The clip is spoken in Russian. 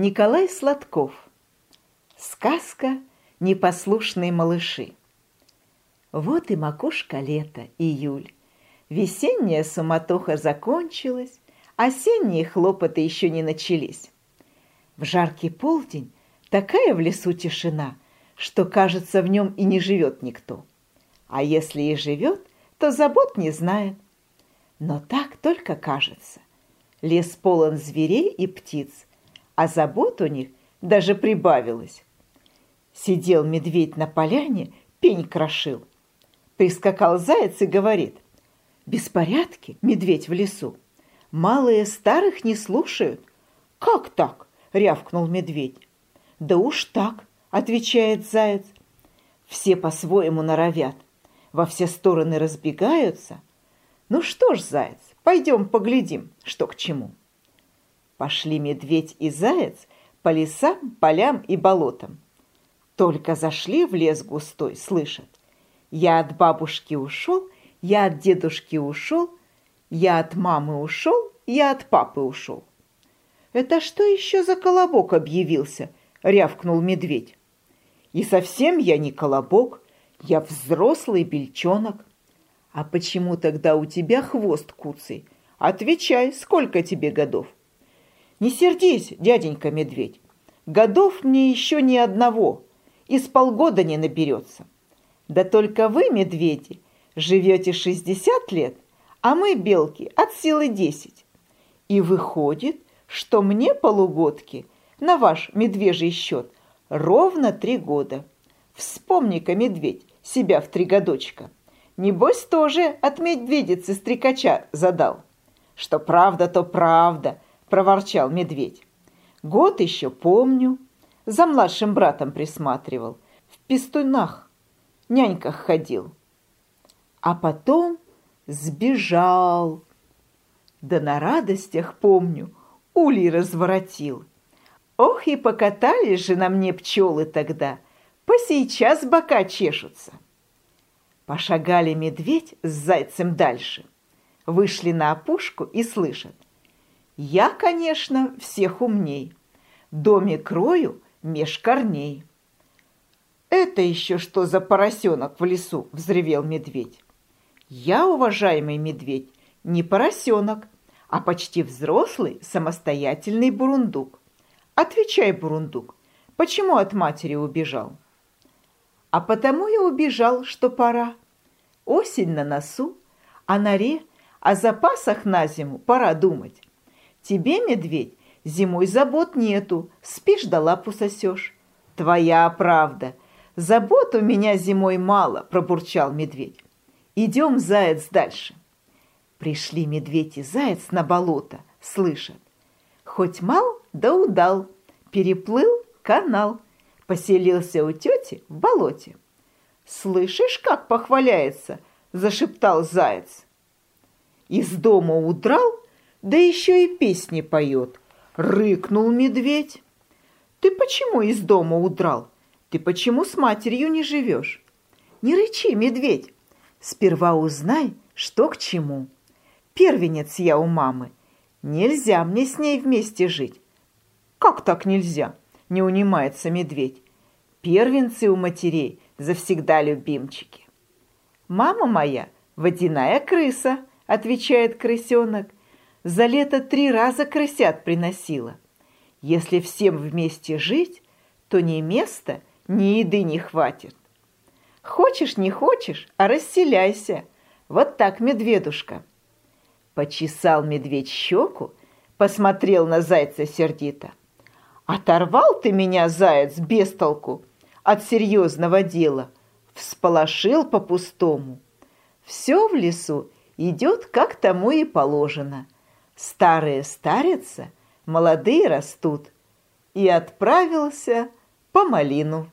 Николай Сладков. Сказка «Непослушные малыши». Вот и макушка лета, июль. Весенняя суматоха закончилась, осенние хлопоты еще не начались. В жаркий полдень такая в лесу тишина, что, кажется, в нем и не живет никто. А если и живет, то забот не знает. Но так только кажется. Лес полон зверей и птиц, а забот у них даже прибавилось. Сидел медведь на поляне, пень крошил. Прискакал заяц и говорит, «Беспорядки, медведь в лесу. Малые старых не слушают». «Как так?» — рявкнул медведь. «Да уж так», — отвечает заяц. «Все по-своему норовят, во все стороны разбегаются. Ну что ж, заяц, Пойдем поглядим, что к чему. Пошли медведь и заяц по лесам, полям и болотам. Только зашли в лес густой, слышат. Я от бабушки ушел, я от дедушки ушел, я от мамы ушел, я от папы ушел. «Это что еще за колобок объявился?» — рявкнул медведь. «И совсем я не колобок, я взрослый бельчонок. «А почему тогда у тебя хвост куцый? Отвечай, сколько тебе годов?» «Не сердись, дяденька медведь. Годов мне еще ни одного, из полгода не наберется. Да только вы, медведи, живете шестьдесят лет, а мы, белки, от силы десять. И выходит, что мне полугодки, на ваш медвежий счет, ровно три года. Вспомни-ка, медведь, себя в три годочка». Небось, тоже от медведицы стрекача задал. Что правда, то правда, проворчал медведь. Год еще помню. За младшим братом присматривал. В пестунах, няньках ходил. А потом сбежал. Да на радостях, помню, улей разворотил. Ох, и покатались же на мне пчелы тогда. По сейчас бока чешутся. Пошагали медведь с зайцем дальше. Вышли на опушку и слышат. Я, конечно, всех умней. Доме крою меж корней. «Это еще что за поросенок в лесу?» – взревел медведь. «Я, уважаемый медведь, не поросенок, а почти взрослый самостоятельный бурундук. Отвечай, бурундук, почему от матери убежал?» А потому я убежал, что пора. Осень на носу, о норе, о запасах на зиму пора думать. Тебе, медведь, зимой забот нету, спишь да лапу сосешь. Твоя правда. Забот у меня зимой мало, пробурчал медведь. Идем, заяц, дальше. Пришли медведь и заяц на болото, слышат. Хоть мал, да удал, переплыл канал поселился у тети в болоте. «Слышишь, как похваляется?» – зашептал заяц. Из дома удрал, да еще и песни поет. Рыкнул медведь. «Ты почему из дома удрал? Ты почему с матерью не живешь?» «Не рычи, медведь! Сперва узнай, что к чему. Первенец я у мамы. Нельзя мне с ней вместе жить». «Как так нельзя?» не унимается медведь. Первенцы у матерей завсегда любимчики. «Мама моя водяная крыса», — отвечает крысенок. «За лето три раза крысят приносила. Если всем вместе жить, то ни места, ни еды не хватит. Хочешь, не хочешь, а расселяйся. Вот так, медведушка». Почесал медведь щеку, посмотрел на зайца сердито. Оторвал ты меня, заяц, без толку, от серьезного дела. Всполошил по-пустому. Все в лесу идет, как тому и положено. Старые старятся, молодые растут. И отправился по малину.